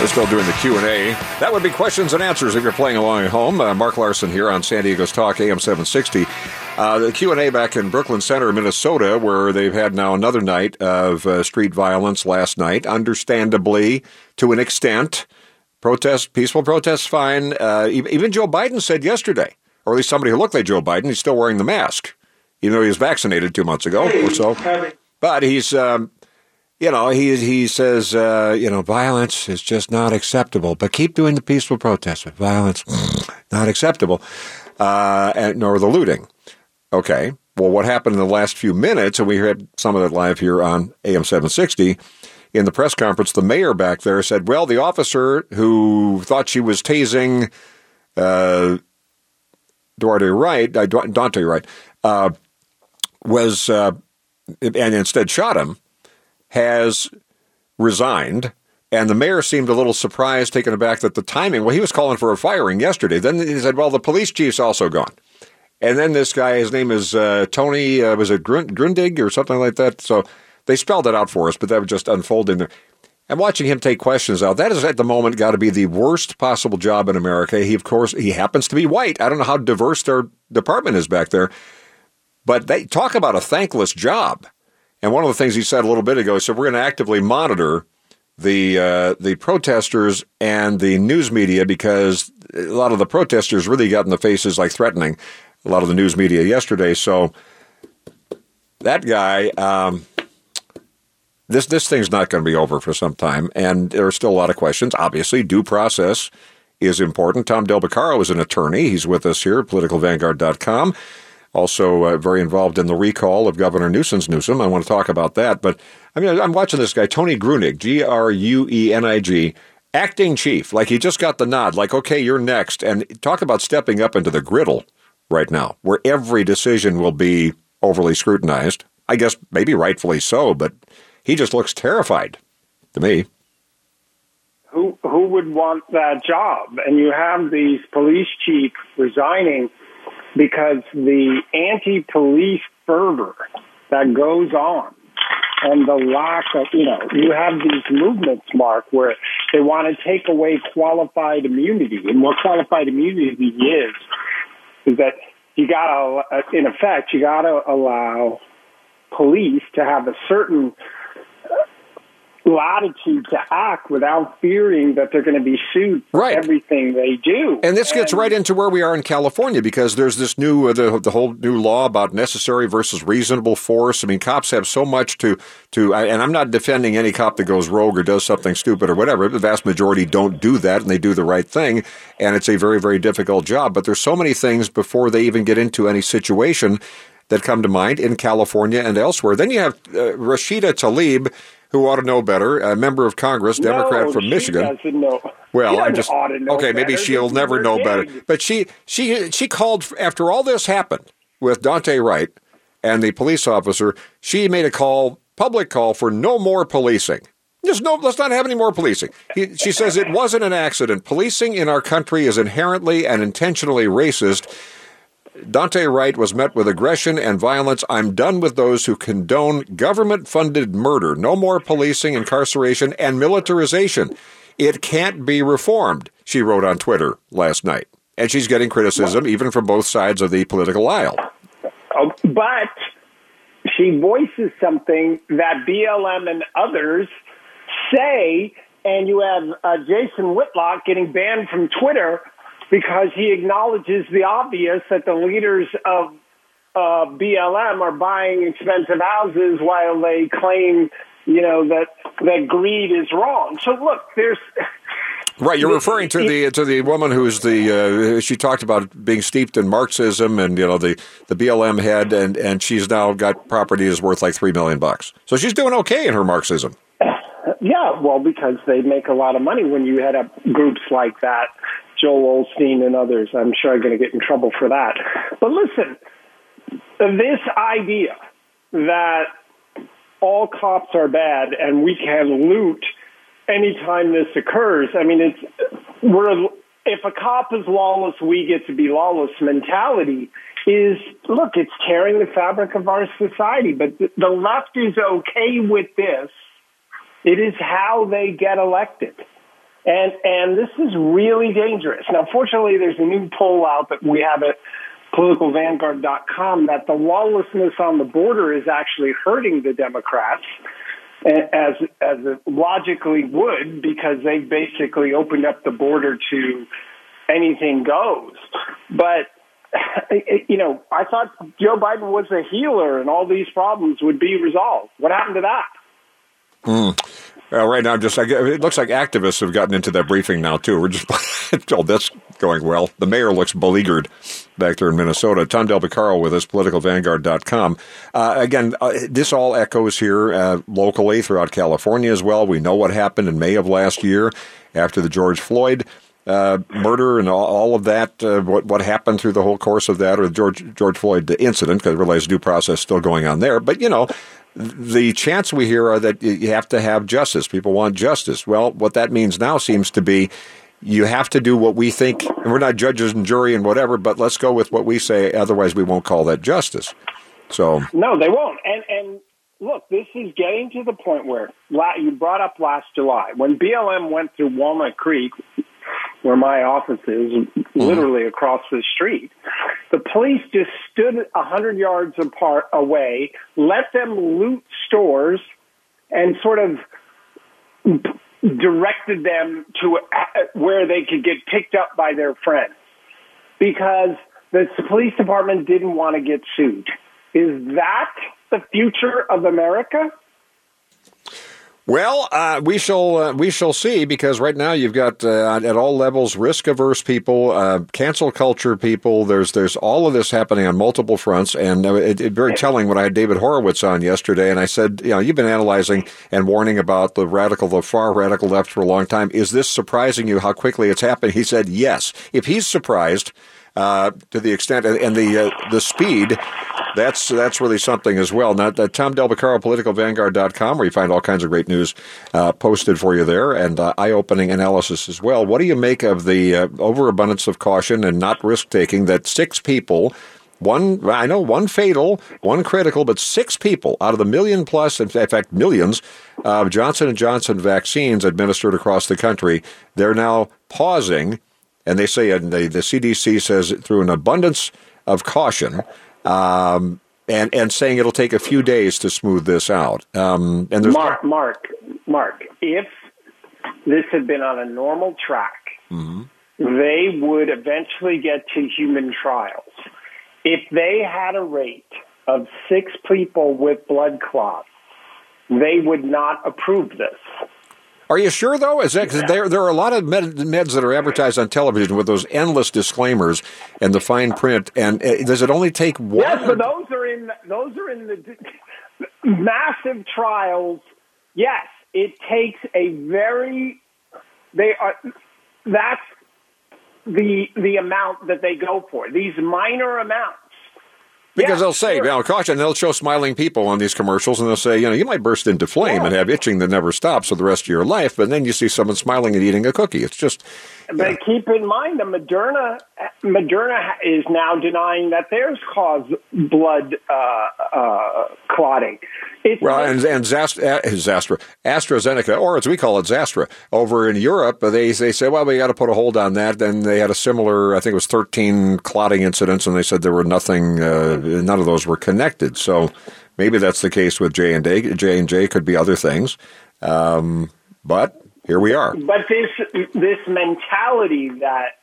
We're still doing the Q&A. That would be questions and answers if you're playing along at home. Uh, Mark Larson here on San Diego's Talk AM 760. Uh, the Q&A back in Brooklyn Center, Minnesota, where they've had now another night of uh, street violence last night, understandably to an extent. Protest, peaceful protests, fine. Uh, even Joe Biden said yesterday, or at least somebody who looked like Joe Biden, he's still wearing the mask, even though he was vaccinated two months ago or so. But he's um, you know, he he says, uh, you know, violence is just not acceptable. But keep doing the peaceful protests. Violence not acceptable, uh, and, nor the looting. Okay. Well, what happened in the last few minutes, and we had some of that live here on AM 760 in the press conference. The mayor back there said, "Well, the officer who thought she was tasing uh, Duarte Wright, uh, Daunte Wright, uh, was uh, and instead shot him." Has resigned. And the mayor seemed a little surprised, taken aback that the timing. Well, he was calling for a firing yesterday. Then he said, well, the police chief's also gone. And then this guy, his name is uh, Tony, uh, was it Grundig or something like that? So they spelled it out for us, but that was just unfolding there. And watching him take questions out, that is at the moment got to be the worst possible job in America. He, of course, he happens to be white. I don't know how diverse their department is back there, but they talk about a thankless job. And one of the things he said a little bit ago, he said we're going to actively monitor the uh, the protesters and the news media because a lot of the protesters really got in the faces like threatening a lot of the news media yesterday. So that guy, um, this this thing's not going to be over for some time, and there are still a lot of questions. Obviously, due process is important. Tom Del Beccaro is an attorney. He's with us here at politicalvanguard.com also uh, very involved in the recall of Governor Newsom's Newsom. I want to talk about that. But I mean, I'm watching this guy, Tony Gruenig, G R U E N I G, acting chief. Like he just got the nod, like, okay, you're next. And talk about stepping up into the griddle right now, where every decision will be overly scrutinized. I guess maybe rightfully so, but he just looks terrified to me. Who who would want that job? And you have these police chiefs resigning because the anti-police fervor that goes on and the lack of, you know, you have these movements, Mark, where they want to take away qualified immunity. And what qualified immunity is, is that you got to, uh, in effect, you got to allow police to have a certain latitude to act without fearing that they're going to be sued for right. everything they do. And this gets right into where we are in California because there's this new uh, the, the whole new law about necessary versus reasonable force. I mean, cops have so much to to and I'm not defending any cop that goes rogue or does something stupid or whatever. The vast majority don't do that and they do the right thing and it's a very very difficult job, but there's so many things before they even get into any situation that come to mind in California and elsewhere. Then you have uh, Rashida Tlaib who ought to know better, a member of Congress, Democrat no, from Michigan. Well, I'm just okay. Maybe better. she'll never know better. But she she she called after all this happened with Daunte Wright and the police officer. She made a call, public call for no more policing. Just no, let's not have any more policing. He, she says it wasn't an accident. Policing in our country is inherently and intentionally racist. Daunte Wright was met with aggression and violence. I'm done with those who condone government funded murder. No more policing, incarceration, and militarization. It can't be reformed, she wrote on Twitter last night. And she's getting criticism even from both sides of the political aisle. Oh, but she voices something that BLM and others say, and you have uh, Jason Whitlock getting banned from Twitter because he acknowledges the obvious that the leaders of uh, BLM are buying expensive houses while they claim, you know, that that greed is wrong. So look, there's. Right, you're referring to the to the woman who's the uh, she talked about being steeped in Marxism and you know the the BLM head and and she's now got property is worth like three million bucks. So she's doing okay in her Marxism. Yeah, well, because they make a lot of money when you head up groups like that Joel Osteen and others. I'm sure I'm going to get in trouble for that. But listen, this idea that all cops are bad and we can loot anytime this occurs. I mean, it's we're if a cop is lawless, we get to be lawless. Mentality is look, it's tearing the fabric of our society. But the left is okay with this. It is how they get elected. And, and this is really dangerous. Now, fortunately, there's a new poll out that we have at politicalvanguard.com that the lawlessness on the border is actually hurting the Democrats as as it logically would because they basically opened up the border to anything goes. But you know, I thought Joe Biden was a healer and all these problems would be resolved. What happened to that? Mm. Well, right now, just it looks like activists have gotten into that briefing now too. We're just oh, that's going well. The mayor looks beleaguered back there in Minnesota. Tom Del with us, politicalvanguard.com. Uh, again, uh, this all echoes here uh, locally throughout California as well. We know what happened in May of last year after the George Floyd uh, murder and all, all of that, uh, what what happened through the whole course of that, or the George George Floyd incident, because I realize due process still going on there. But you know, the chants we hear are that you have to have justice. People want justice. Well, what that means now seems to be you have to do what we think. And we're not judges and jury and whatever, but let's go with what we say. Otherwise, we won't call that justice. So no, they won't. And and look, this is getting to the point where you brought up last July when BLM went through Walnut Creek where my office is, mm-hmm. literally across the street. The police just stood a hundred yards apart away, let them loot stores, and sort of directed them to uh, where they could get picked up by their friends because the police department didn't want to get sued. Is that the future of America? Well, uh, we shall uh, we shall see because right now you've got uh, at all levels risk averse people, uh, cancel culture people. There's there's all of this happening on multiple fronts, and uh, it, it very telling when I had David Horowitz on yesterday, and I said, you know, you've been analyzing and warning about the radical, the far radical left for a long time. Is this surprising you how quickly it's happened? He said, yes. If he's surprised uh, to the extent and the uh, the speed. That's that's really something as well. Now, uh, Tom Del Beccaro, politicalvanguard.com, where you find all kinds of great news uh, posted for you there and uh, eye opening analysis as well. What do you make of the uh, overabundance of caution and not risk taking that six people one I know one fatal, one critical, but six people out of the million plus, in fact millions, of Johnson and Johnson vaccines administered across the country, they're now pausing and they say, and the, the CDC says through an abundance of caution, um, and and saying it'll take a few days to smooth this out. Um, and there's Mark, Mark, Mark. If this had been on a normal track, mm-hmm. they would eventually get to human trials. If they had a rate of six people with blood clots, they would not approve this. Are you sure though? Is that, there there are a lot of med, meds that are advertised on television with those endless disclaimers and the fine print. And uh, does it only take one? Yes, but those are in those are in the massive trials. Yes, it takes a very they are that's the the amount that they go for. These minor amounts because yeah, they'll say, sure. you know, caution, they'll show smiling people on these commercials and they'll say, you know, you might burst into flame yeah. and have itching that never stops for the rest of your life, but then you see someone smiling and eating a cookie. It's just. But keep in mind, the Moderna Moderna is now denying that theirs cause blood uh, uh, clotting. Well, and, and Zastra, Zastra, AstraZeneca, or as we call it, Zastra, over in Europe, they they say, well, we got to put a hold on that. Then they had a similar, I think it was 13 clotting incidents, and they said there were nothing, uh, none of those were connected. So maybe that's the case with J and J. J and J could be other things, um, but here we are. But this this mentality that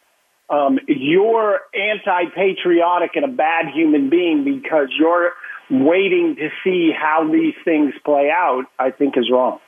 um, you're anti-patriotic and a bad human being because you're waiting to see how these things play out, I think is wrong.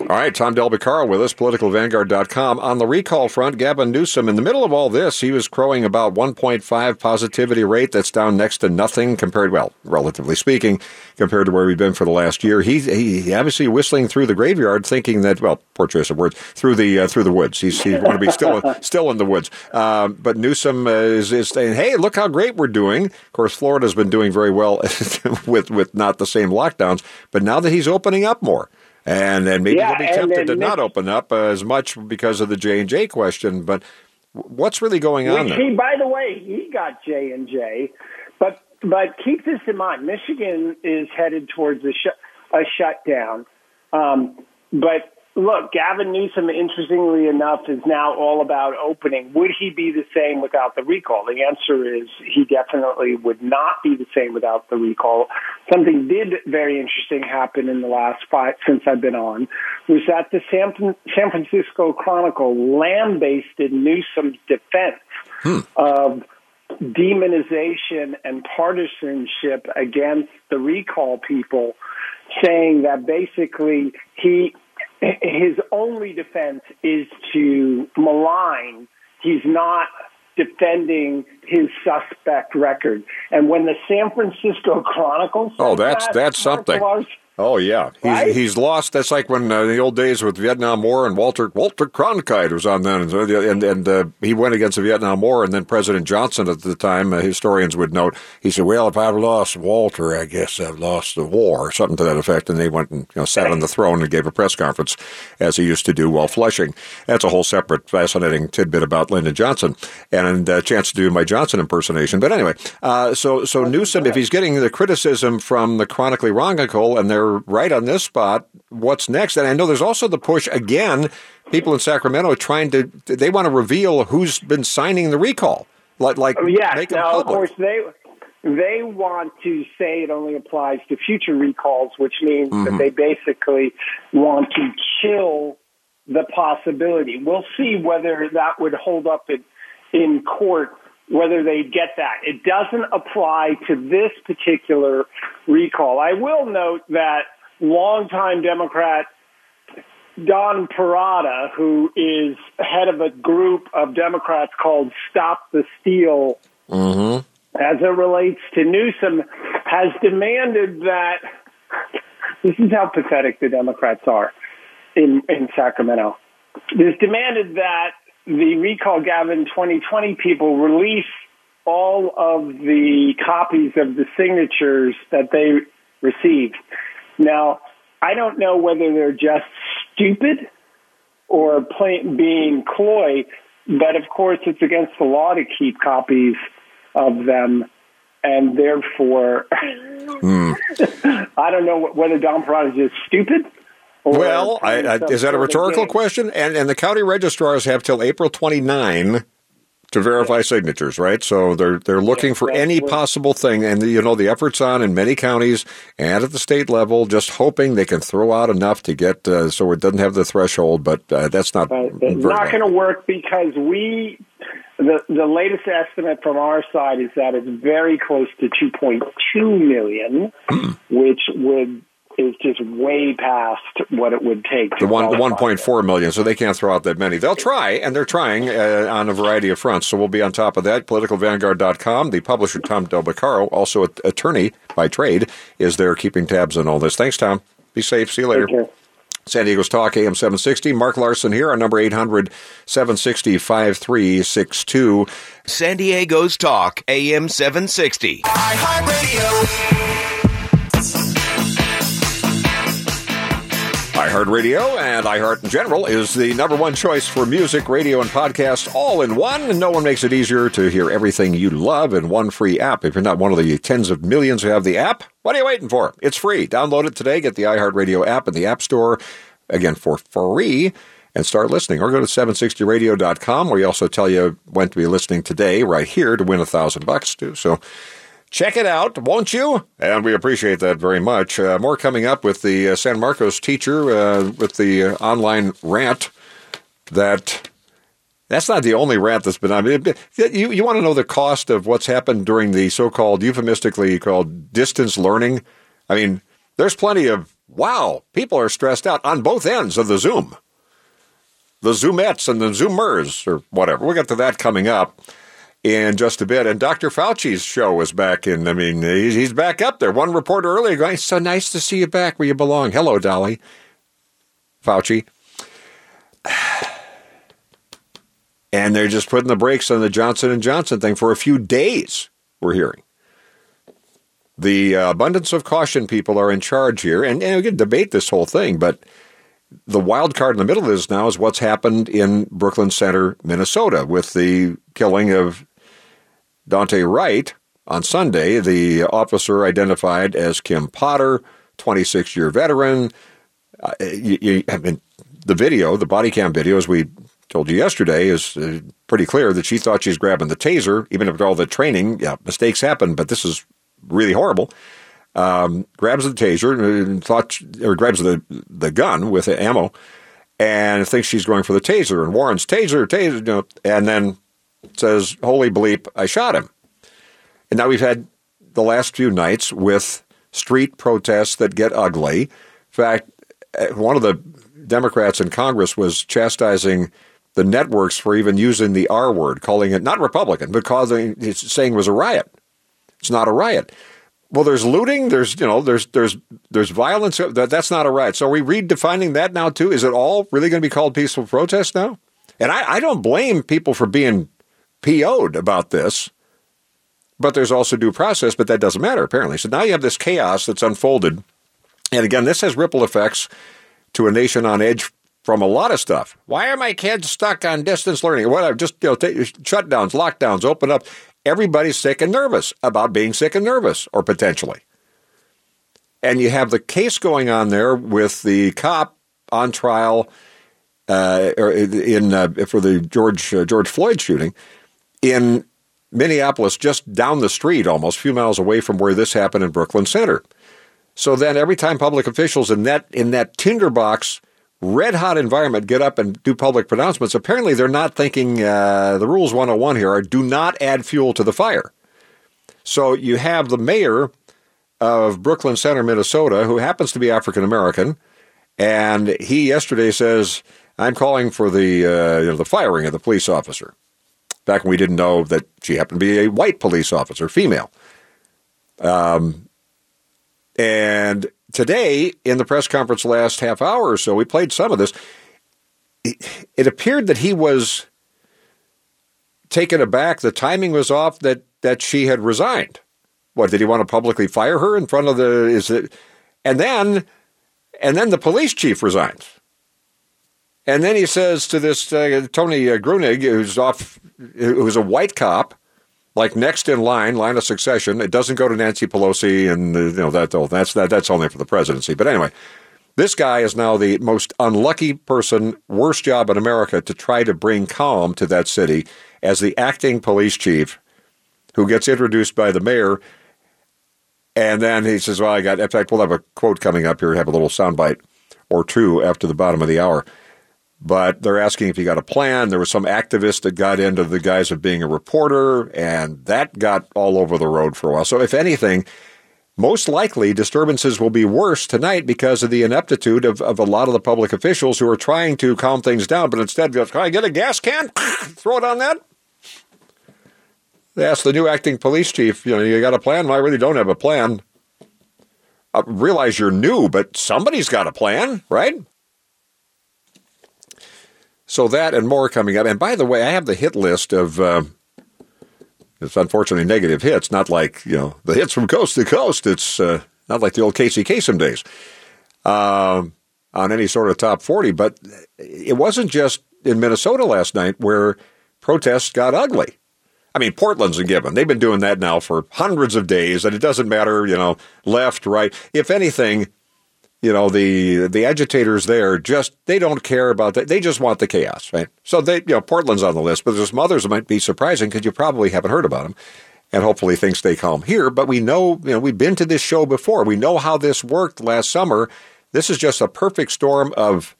All right, Tom Del Beccaro with us, politicalvanguard.com. On the recall front, Gavin Newsom, in the middle of all this, he was crowing about 1.5 positivity rate. That's down next to nothing compared, well, relatively speaking, compared to where we've been for the last year. He, he obviously whistling through the graveyard, thinking that, well, poor choice of words, through the uh, through the woods. He's he want to be still still in the woods. Uh, but Newsom uh, is, is saying, hey, look how great we're doing. Of course, Florida's been doing very well with with not the same lockdowns, but now that he's opening up more and then maybe yeah, they'll be tempted to not open up as much because of the J and J question. But what's really going on there? He, by the way, he got J and J, but but keep this in mind: Michigan is headed towards a, sh- a shutdown. Um, but look, Gavin Newsom, interestingly enough, is now all about opening. Would he be the same without the recall? The answer is he definitely would not be the same without the recall. Something did very interesting happen in the last five since I've been on was that the San, San Francisco Chronicle lambasted Newsom's defense hmm. of demonization and partisanship against the recall people saying that basically he his only defense is to malign. He's not defending his suspect record. And when the San Francisco Chronicle oh, that's that, that's something. Oh yeah, he's right? he's lost. That's like when uh, the old days with Vietnam War and Walter Walter Cronkite was on then, and and, uh, he went against the Vietnam War, and then President Johnson at the time, uh, historians would note, he said, "Well, if I've lost Walter, I guess I've lost the war," or something to that effect. And they went and you know sat on the throne and gave a press conference, as he used to do while flushing. That's a whole separate fascinating tidbit about Lyndon Johnson and a chance to do my Johnson impersonation. But anyway, uh, so so Newsom, if he's getting the criticism from the chronically wrongical, and right on this spot. What's next? And I know there's also the push again. People in Sacramento are trying to. They want to reveal who's been signing the recall. Like, like oh, yeah. Now, of course, they they want to say it only applies to future recalls, which means mm-hmm. that they basically want to kill the possibility. We'll see whether that would hold up in in court whether they get that. It doesn't apply to this particular recall. I will note that longtime Democrat Don Perata, who is head of a group of Democrats called Stop the Steal, mm-hmm. as it relates to Newsom, has demanded that this is how pathetic the Democrats are in, in Sacramento. Has demanded that the Recall Gavin 2020 people release all of the copies of the signatures that they received. Now, I don't know whether they're just stupid or being coy, but of course it's against the law to keep copies of them, and therefore, mm. I don't know whether Don Perata is just stupid well, I, I, is that a rhetorical question? And and the county registrars have till April 29 to verify signatures, right? So they're they're looking for any possible thing, and you know the efforts on in many counties and at the state level, just hoping they can throw out enough to get uh, so it doesn't have the threshold. But uh, that's not. it's not going to work because we. The, the latest estimate from our side is that it's very close to 2.2 million, which would is just way past what it would take. the one, one point four million. So they can't throw out that many. They'll try, and they're trying uh, on a variety of fronts. So we'll be on top of that. PoliticalVanguard.com. The publisher Tom Del Beccaro, also an attorney by trade, is there keeping tabs on all this. Thanks, Tom. Be safe. See you later. San Diego's Talk, AM 760. Mark Larson here on number 800 760 5362. San Diego's Talk, AM 760. iHeartRadio and iHeart in general is the number one choice for music, radio, and podcasts all in one. And no one makes it easier to hear everything you love in one free app. If you're not one of the tens of millions who have the app, what are you waiting for? It's free. Download it today. Get the iHeartRadio app in the App Store, again, for free and start listening. Or go to 760radio.com where we also tell you when to be listening today right here to win a thousand bucks too. So Check it out, won't you? And we appreciate that very much. Uh, more coming up with the uh, San Marcos teacher uh, with the uh, online rant that. That's not the only rant that's been on. You, you want to know the cost of what's happened during the so called, euphemistically called distance learning? I mean, there's plenty of, wow, people are stressed out on both ends of the Zoom. The Zoomettes and the Zoomers, or whatever. We'll get to that coming up in just a bit. And Dr. Fauci's show is back in. I mean, he's, back up there. One reporter earlier going, so nice to see you back where you belong. Hello, Dolly. Fauci. And they're just putting the brakes on the Johnson Johnson thing for a few days. We're hearing the uh, abundance of caution people are in charge here, and, and we can debate this whole thing, but the wild card in the middle of this now is what's happened in Brooklyn Center, Minnesota, with the killing of Daunte Wright on Sunday, the officer identified as Kim Potter, 26 year veteran. Uh, you, you, I mean, the video, the body cam video, as we told you yesterday, is uh, pretty clear that she thought she's grabbing the taser, even after all the training. Yeah, mistakes happen, but this is really horrible. Um, grabs the taser and thought, or grabs the the gun with the ammo, and thinks she's going for the taser. And warns taser, taser, you know, and then says, "Holy bleep! I shot him." And now we've had the last few nights with street protests that get ugly. In fact, uh, one of the Democrats in Congress was chastising the networks for even using the R word, calling it not Republican, but calling it's saying it was a riot. It's not a riot. Well, there's looting. There's you know there's there's there's violence. That that's not a riot. So are we redefining that now too? Is it all really going to be called peaceful protest now? And I, I don't blame people for being PO'd about this, but there's also due process. But that doesn't matter apparently. So now you have this chaos that's unfolded, and again, this has ripple effects to a nation on edge from a lot of stuff. Why are my kids stuck on distance learning? Whatever, just you know, take, shutdowns, lockdowns, open up. Everybody's sick and nervous about being sick and nervous, or potentially. And you have the case going on there with the cop on trial uh, in uh, for the George uh, George Floyd shooting in Minneapolis, just down the street, almost a few miles away from where this happened in Brooklyn Center. So then, every time public officials in that in that tinderbox red hot environment get up and do public pronouncements, apparently they're not thinking uh, the rules 101 here are do not add fuel to the fire. So you have the mayor of Brooklyn Center, Minnesota, who happens to be African American, and he yesterday says, "I'm calling for the uh, you know, the firing of the police officer." Back when we didn't know that she happened to be a white police officer, female. Um, and today, in the press conference last half hour or so, we played some of this. It appeared that he was taken aback. The timing was off. That that she had resigned. What did he want to publicly fire her in front of the? Is it? And then, and then the police chief resigns. And then he says to this uh, Tony uh, Gruening, who's off, who's a white cop, like next in line, line of succession. It doesn't go to Nancy Pelosi, and uh, you know that oh, that's that that's only for the presidency. But anyway, this guy is now the most unlucky person, worst job in America to try to bring calm to that city as the acting police chief, who gets introduced by the mayor, and then he says, "Well, I got." In fact, we'll have a quote coming up here. Have a little soundbite or two after the bottom of the hour but they're asking if you got a plan. There was some activist that got into the guise of being a reporter, and that got all over the road for a while. So, if anything, most likely disturbances will be worse tonight because of the ineptitude of, of a lot of the public officials who are trying to calm things down, but instead goes, Can I get a gas can? Throw it on that. They asked the new acting police chief, you know, you got a plan? Well, I really don't have a plan. I realize you're new, but somebody's got a plan, right? So that and more coming up. And by the way, I have the hit list of. Uh, it's unfortunately negative hits, not like you know the hits from coast to coast. It's uh, not like the old Casey Kasem days uh, on any sort of top forty. But it wasn't just in Minnesota last night where protests got ugly. I mean, Portland's a given. They've been doing that now for hundreds of days, and it doesn't matter, you know, left, right. If anything, you know the the agitators there just they don't care about that. They just want the chaos right? So they you know portland's on the list but there's some others that might be surprising because you probably haven't heard about them and hopefully things stay calm here. But we know you know we've been to this show before. We know how this worked last summer. This is just a perfect storm of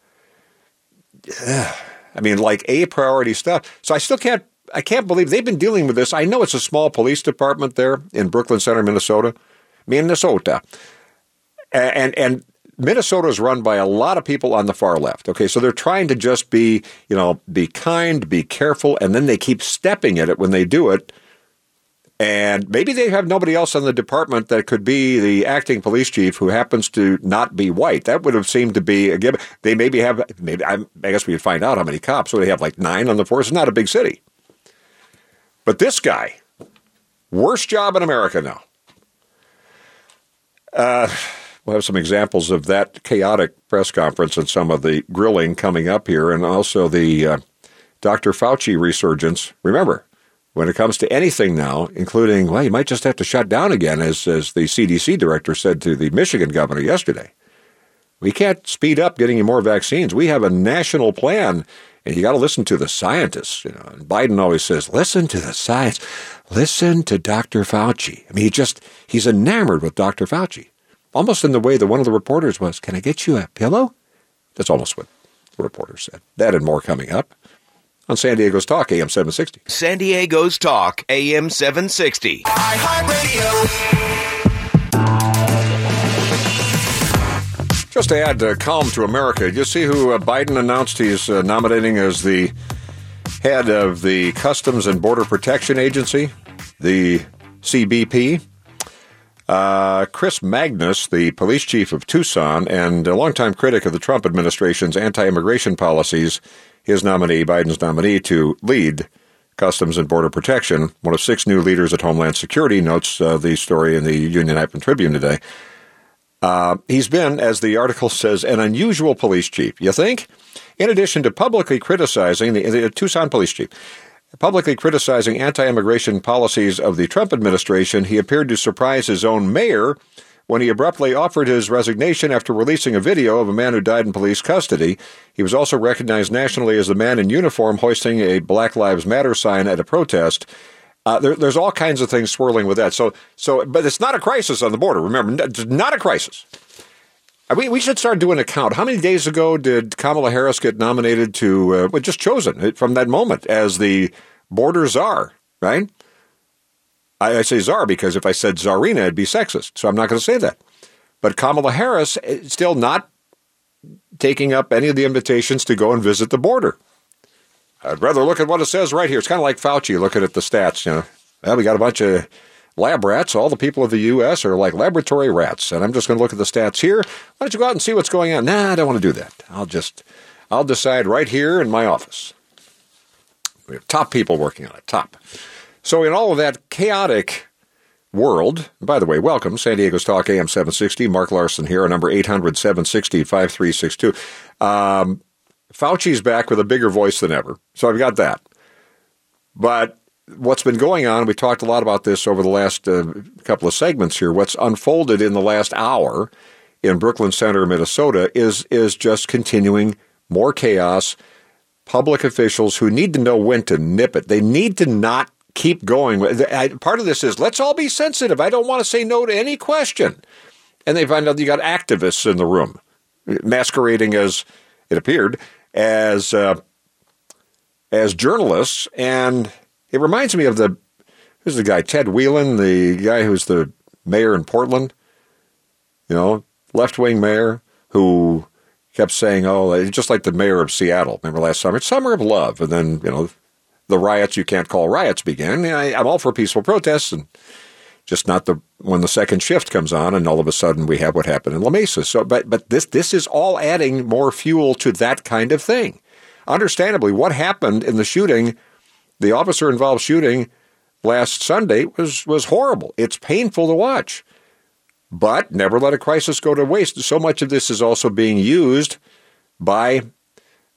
uh, i mean like a priority stuff. So i still can't i can't believe they've been dealing with this. I know it's a small police department there in brooklyn center minnesota minnesota. And and Minnesota is run by a lot of people on the far left. Okay, so they're trying to just be, you know, be kind, be careful, and then they keep stepping at it when they do it. And maybe they have nobody else in the department that could be the acting police chief who happens to not be white. That would have seemed to be a given. They maybe have, maybe I, guess we would find out how many cops. So they have like nine on the force. It's not a big city. But this guy, worst job in America now. Uh, We'll have some examples of that chaotic press conference and some of the grilling coming up here, and also the uh, Dr. Fauci resurgence. Remember, when it comes to anything now, including, well, you might just have to shut down again, as, as the CDC director said to the Michigan governor yesterday. We can't speed up getting you more vaccines. We have a national plan, and you got to listen to the scientists. You know, and Biden always says, "Listen to the science. Listen to Dr. Fauci." I mean, he just he's enamored with Dr. Fauci, almost in the way that one of the reporters was, "Can I get you a pillow?" That's almost what the reporter said. That and more coming up on San Diego's Talk, AM 760. San Diego's Talk, AM 760. Just to add uh, calm to America, you see who uh, Biden announced he's uh, nominating as the head of the Customs and Border Protection Agency, the CBP? Uh, Chris Magnus, the police chief of Tucson and a longtime critic of the Trump administration's anti immigration policies, his nominee, Biden's nominee, to lead Customs and Border Protection. One of six new leaders at Homeland Security notes uh, the story in the Union Heights Tribune today. Uh, he's been, as the article says, an unusual police chief. You think? In addition to publicly criticizing the, the Tucson police chief, publicly criticizing anti-immigration policies of the Trump administration, he appeared to surprise his own mayor when he abruptly offered his resignation after releasing a video of a man who died in police custody. He was also recognized nationally as the man in uniform hoisting a Black Lives Matter sign at a protest. Uh, there, there's all kinds of things swirling with that. So, so, but it's not a crisis on the border. Remember, it's not a crisis. We, we should start doing a count. How many days ago did Kamala Harris get nominated to, uh, well, just chosen from that moment as the border czar, right? I, I say czar because if I said czarina, it'd be sexist. So I'm not going to say that. But Kamala Harris eh, still not taking up any of the invitations to go and visit the border. I'd rather look at what it says right here. It's kind of like Fauci looking at the stats. You know, well, we got a bunch of lab rats. All the people of the U.S. are like laboratory rats, and I'm just going to look at the stats here. Why don't you go out and see what's going on? Nah, I don't want to do that. I'll just, I'll decide right here in my office. We have top people working on it. Top. So in all of that chaotic world, by the way, welcome San Diego's Talk AM 760. Mark Larson here, number 800 760 5362. Um, Fauci's back with a bigger voice than ever. So I've got that. But what's been going on, we talked a lot about this over the last uh, couple of segments here. What's unfolded in the last hour in Brooklyn Center, Minnesota, is is just continuing more chaos. Public officials who need to know when to nip it. They need to not keep going. Part of this is let's all be sensitive. I don't want to say no to any question. And they find out you got activists in the room masquerading as it appeared as uh, as journalists, and it reminds me of the who's the guy Ted Whelan, the guy who's the mayor in Portland, you know, left wing mayor who kept saying, "Oh, just like the mayor of Seattle." Remember last summer? It's summer of love, and then you know the riots you can't call riots began. I, I'm all for peaceful protests and just not the when the second shift comes on and all of a sudden we have what happened in La Mesa. So, but but this this is all adding more fuel to that kind of thing. Understandably, what happened in the shooting, the officer involved shooting last Sunday was was horrible. It's painful to watch. But never let a crisis go to waste. So much of this is also being used by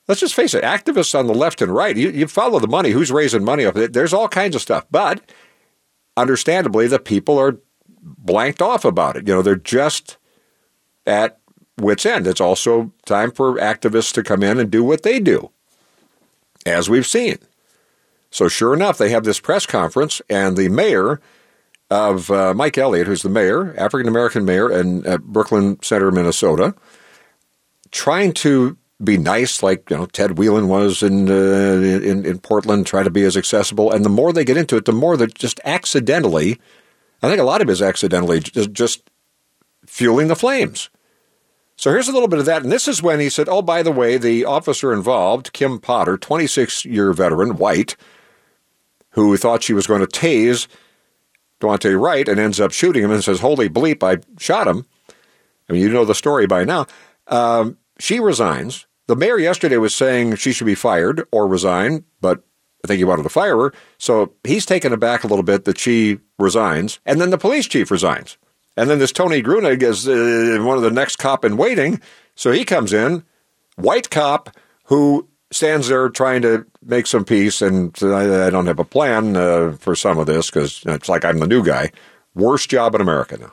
let's just face it, activists on the left and right. You, you follow the money. Who's raising money it? There's all kinds of stuff. But understandably, the people are blanked off about it. You know, they're just at wits' end. It's also time for activists to come in and do what they do, as we've seen. So, sure enough, they have this press conference, and the mayor of uh, Mike Elliott, who's the mayor, African American mayor in uh, Brooklyn Center, Minnesota, trying to be nice, like you know Ted Whelan was in, uh, in in Portland, try to be as accessible. And the more they get into it, the more they're just accidentally. I think a lot of it is accidentally just, just fueling the flames. So here's a little bit of that. And this is when he said, Oh, by the way, the officer involved, Kim Potter, 26 year veteran, white, who thought she was going to tase Daunte Wright and ends up shooting him and says, Holy bleep, I shot him. I mean, you know the story by now. Um, she resigns. The mayor yesterday was saying she should be fired or resign, but I think he wanted to fire her. So he's taken aback a little bit that she resigns. And then the police chief resigns. And then this Tony Gruenig is uh, one of the next cop in waiting. So he comes in, white cop who stands there trying to make some peace. And I, I don't have a plan uh, for some of this because it's like I'm the new guy. Worst job in America now.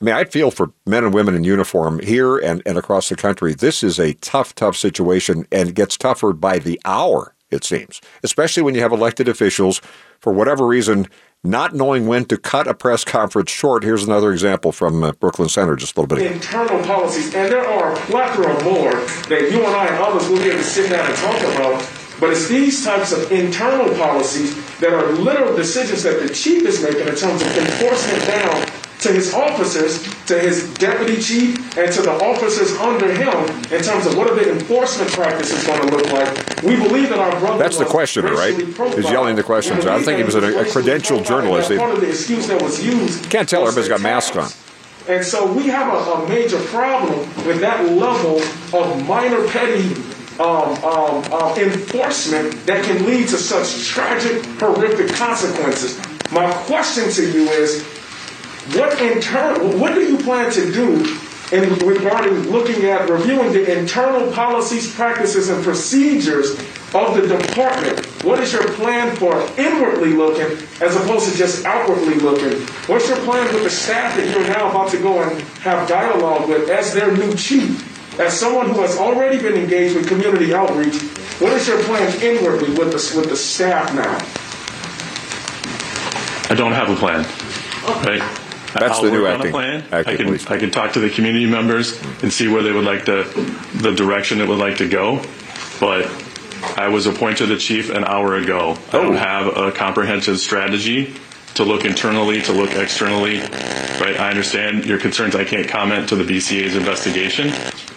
I mean, I feel for men and women in uniform here and, and across the country. This is a tough, tough situation, and it gets tougher by the hour, it seems, especially when you have elected officials, for whatever reason, not knowing when to cut a press conference short. Here's another example from uh, Brooklyn Center just a little bit ago. Internal policies, and there are a plethora more that you and I and others will be able to sit down and talk about. But it's these types of internal policies that are literal decisions that the chief is making in terms of enforcement down to his officers, to his deputy chief, and to the officers under him in terms of what are the enforcement practices going to look like. We believe that our brother. That's the questioner, right? He's yelling the questions. I think he was a, a credentialed journalist. Part of the excuse that was used. Can't tell everybody's got masks on. And so we have a, a major problem with that level of minor petty um, um, um, enforcement that can lead to such tragic, horrific consequences. My question to you is, what internal, what do you plan to do in regarding looking at reviewing the internal policies, practices, and procedures of the department? What is your plan for inwardly looking as opposed to just outwardly looking? What's your plan with the staff that you're now about to go and have dialogue with as their new chief? As someone who has already been engaged with community outreach, what is your plan inwardly with the, with the staff now? I don't have a plan. Right? That's I'll the new work acting- on a plan. acting I can police. I can talk to the community members and see where they would like to, the direction it would like to go. But I was appointed a chief an hour ago. I Oh. don't have a comprehensive strategy to look internally, to look externally. Right? I understand your concerns. I can't comment to the BCA's investigation.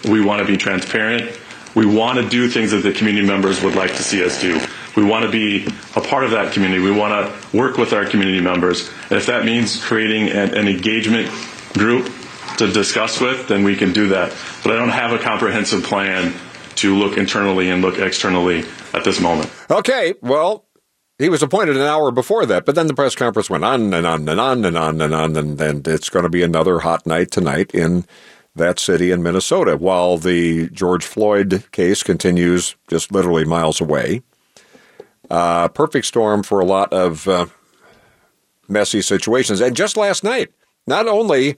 We want to be transparent. We want to do things that the community members would like to see us do. We want to be a part of that community. We want to work with our community members. And if that means creating an, an engagement group to discuss with, then we can do that. But I don't have a comprehensive plan to look internally and look externally at this moment. Okay, well, he was appointed an hour before that, but then the press conference went on and on and on and on and on, and, and it's going to be another hot night tonight in that city in Minnesota while the George Floyd case continues just literally miles away. Uh, perfect storm for a lot of uh, messy situations. And just last night, not only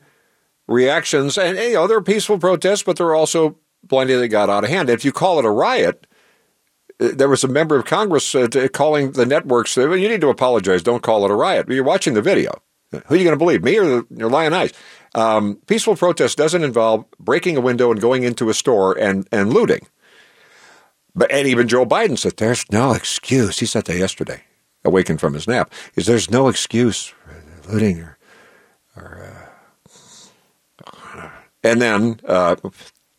reactions, and you know, there are peaceful protests, but there are also plenty that got out of hand. If you call it a riot, there was a member of Congress uh, calling the networks, uh, you need to apologize, don't call it a riot. You're watching the video. Who are you going to believe, me or your lying eyes? Um, peaceful protest doesn't involve breaking a window and going into a store and, and looting. But and even Joe Biden said there's no excuse. He said that yesterday, awakened from his nap. Is there's no excuse for looting or, or uh, and then uh,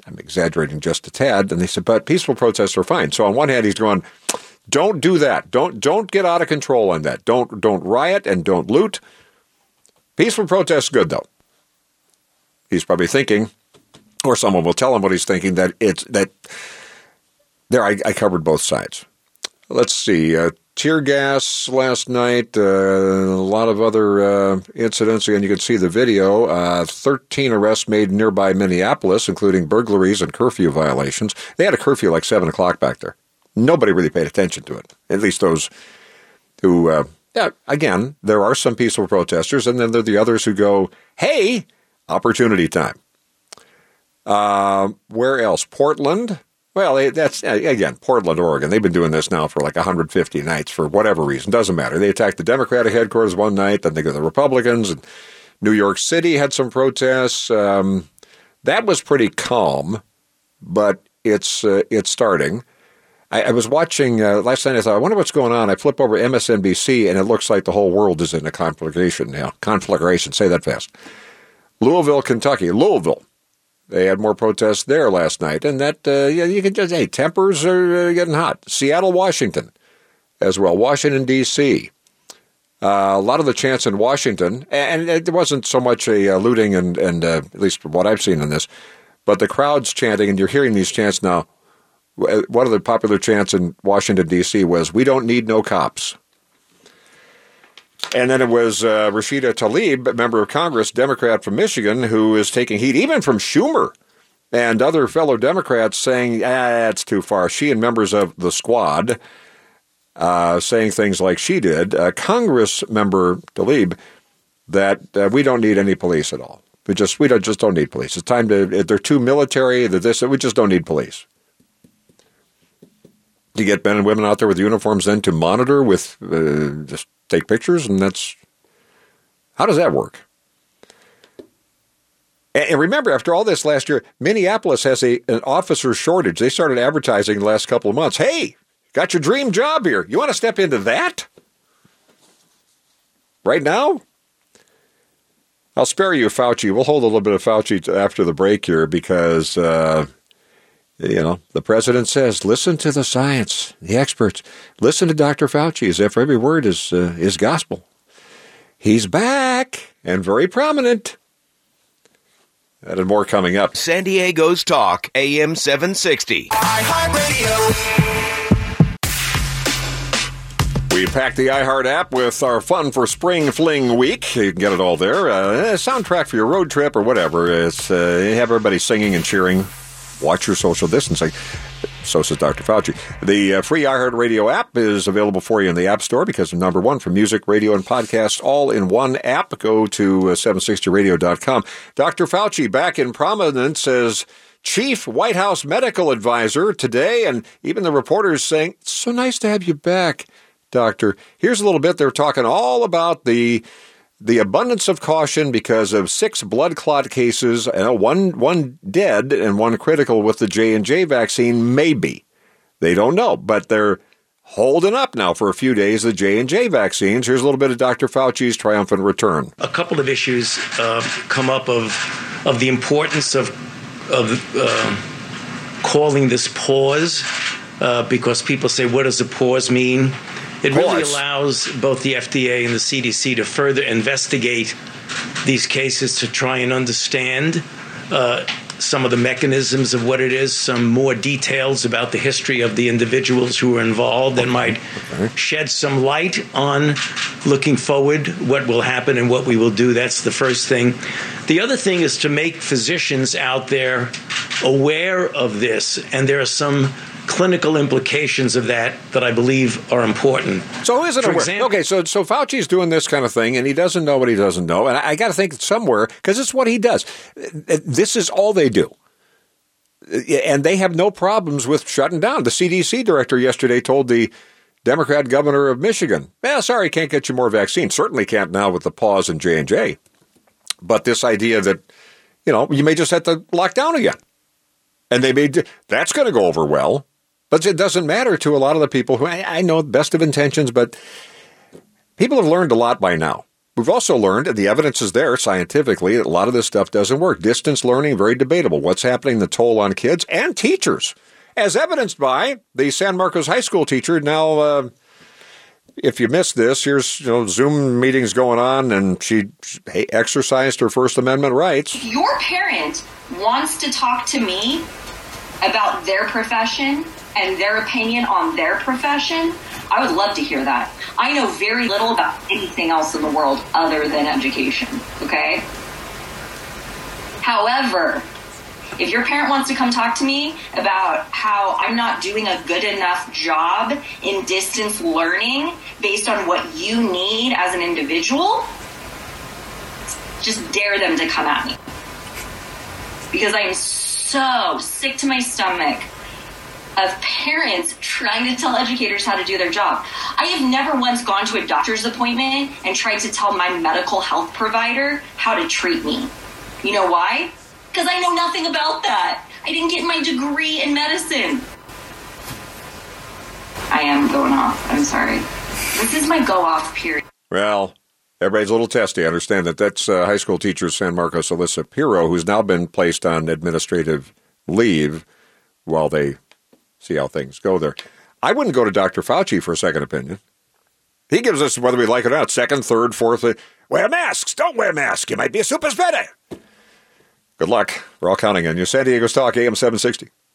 I'm exaggerating just a tad. And they said, but peaceful protests are fine. So on one hand, he's going, don't do that. Don't don't get out of control on that. Don't don't riot and don't loot. Peaceful protests good though. He's probably thinking, or someone will tell him what he's thinking that it's that. There, I, I covered both sides. Let's see. Uh, tear gas last night. Uh, a lot of other uh, incidents. Again, you can see the video. Uh, Thirteen arrests made nearby Minneapolis, including burglaries and curfew violations. They had a curfew like seven o'clock back there. Nobody really paid attention to it. At least those who. Uh, yeah, again, there are some peaceful protesters, and then there are the others who go, "Hey, opportunity time." Uh, where else? Portland. Well, that's again Portland, Oregon. They've been doing this now for like 150 nights for whatever reason. Doesn't matter. They attacked the Democratic headquarters one night, then they go to the Republicans. And New York City had some protests. Um, that was pretty calm, but it's uh, it's starting. I, I was watching uh, last night. I thought, I wonder what's going on. I flip over MSNBC, and it looks like the whole world is in a conflagration now. Conflagration. Say that fast. Louisville, Kentucky. Louisville. They had more protests there last night, and that uh, yeah, you can just hey, tempers are uh, getting hot. Seattle, Washington, as well. Washington D.C. Uh, a lot of the chants in Washington, and it wasn't so much a uh, looting, and and uh, at least what I've seen in this, but the crowds chanting, and you're hearing these chants now. Uh, One of the popular chants in Washington D.C. was "We don't need no cops." And then it was uh, Rashida Tlaib, member of Congress, Democrat from Michigan, who is taking heat even from Schumer and other fellow Democrats saying, ah, that's too far. She and members of the squad uh, saying things like she did. Uh, Congress member Tlaib that uh, we don't need any police at all. We just we don't just don't need police. It's time to. They're too military. They're this. We just don't need police. You get men and women out there with uniforms then to monitor with uh, just take pictures, and that's how does that work? And remember, after all this last year, Minneapolis has a an officer shortage. They started advertising the last couple of months. Hey, got your dream job here. You want to step into that? Right now? I'll spare you Fauci. We'll hold a little bit of Fauci after the break here because, uh, you know, the president says, listen to the science, the experts. Listen to Dr. Fauci as if every word is, uh, is gospel. He's back and very prominent. That and more coming up. San Diego's Talk, AM 760. We packed the iHeart app with our fun for spring fling week. You can get it all there. Uh, soundtrack for your road trip or whatever. It's uh, you have everybody singing and cheering. Watch your social distancing. So says Dr. Fauci. The uh, free iHeartRadio app is available for you in the App Store because of number one for music, radio, and podcast all in one app. Go to uh, 760radio.com. Dr. Fauci back in prominence as chief White House medical advisor today, and even the reporters saying, so nice to have you back doctor. Here's a little bit. They're talking all about the the abundance of caution because of six blood clot cases, uh, one one dead and one critical with the J and J vaccine. Maybe they don't know, but they're holding up now for a few days the J and J vaccines. Here's a little bit of Dr. Fauci's triumphant return. A couple of issues uh, come up of of the importance of of uh, calling this pause uh, because people say, "What does a pause mean?" It really allows both the FDA and the CDC to further investigate these cases to try and understand uh, some of the mechanisms of what it is, some more details about the history of the individuals who were involved that might shed some light on looking forward what will happen and what we will do. That's the first thing. The other thing is to make physicians out there aware of this, and there are some clinical implications of that that I believe are important. So is it For aware? example- okay, so so Fauci's doing this kind of thing, and he doesn't know what he doesn't know, and I, I got to think somewhere because it's what he does. Uh, uh, this is all they do, uh, and they have no problems with shutting down. The CDC director yesterday told the Democrat governor of Michigan, "Well, sorry, can't get you more vaccine. Certainly can't now with the pause in J and J." But this idea that you know you may just have to lock down again, and they may that's going to go over well. But it doesn't matter to a lot of the people who I, I know best of intentions, but people have learned a lot by now. We've also learned, and the evidence is there scientifically, that a lot of this stuff doesn't work. Distance learning, very debatable. What's happening, the toll on kids and teachers, as evidenced by the San Marcos High School teacher. Now, uh, if you missed this, here's you know Zoom meetings going on, and she exercised her First Amendment rights. If your parent wants to talk to me about their profession and their opinion on their profession, I would love to hear that. I know very little about anything else in the world other than education, okay? However, if your parent wants to come talk to me about how I'm not doing a good enough job in distance learning based on what you need as an individual, just dare them to come at me. Because I am so sick to my stomach of parents trying to tell educators how to do their job. I have never once gone to a doctor's appointment and tried to tell my medical health provider how to treat me. You know why? Because I know nothing about that. I didn't get my degree in medicine. I am going off. I'm sorry. This is my go off period. Well, everybody's a little testy. I understand that. That's uh, high school teacher San Marcos Alyssa Piro, who's now been placed on administrative leave while they see how things go there. I wouldn't go to Dr. Fauci for a second opinion. He gives us, whether we like it or not, second, third, fourth. Wear masks. Don't wear masks. You might be a super spreader. Good luck. We're all counting on you. San Diego's Talk, AM 760.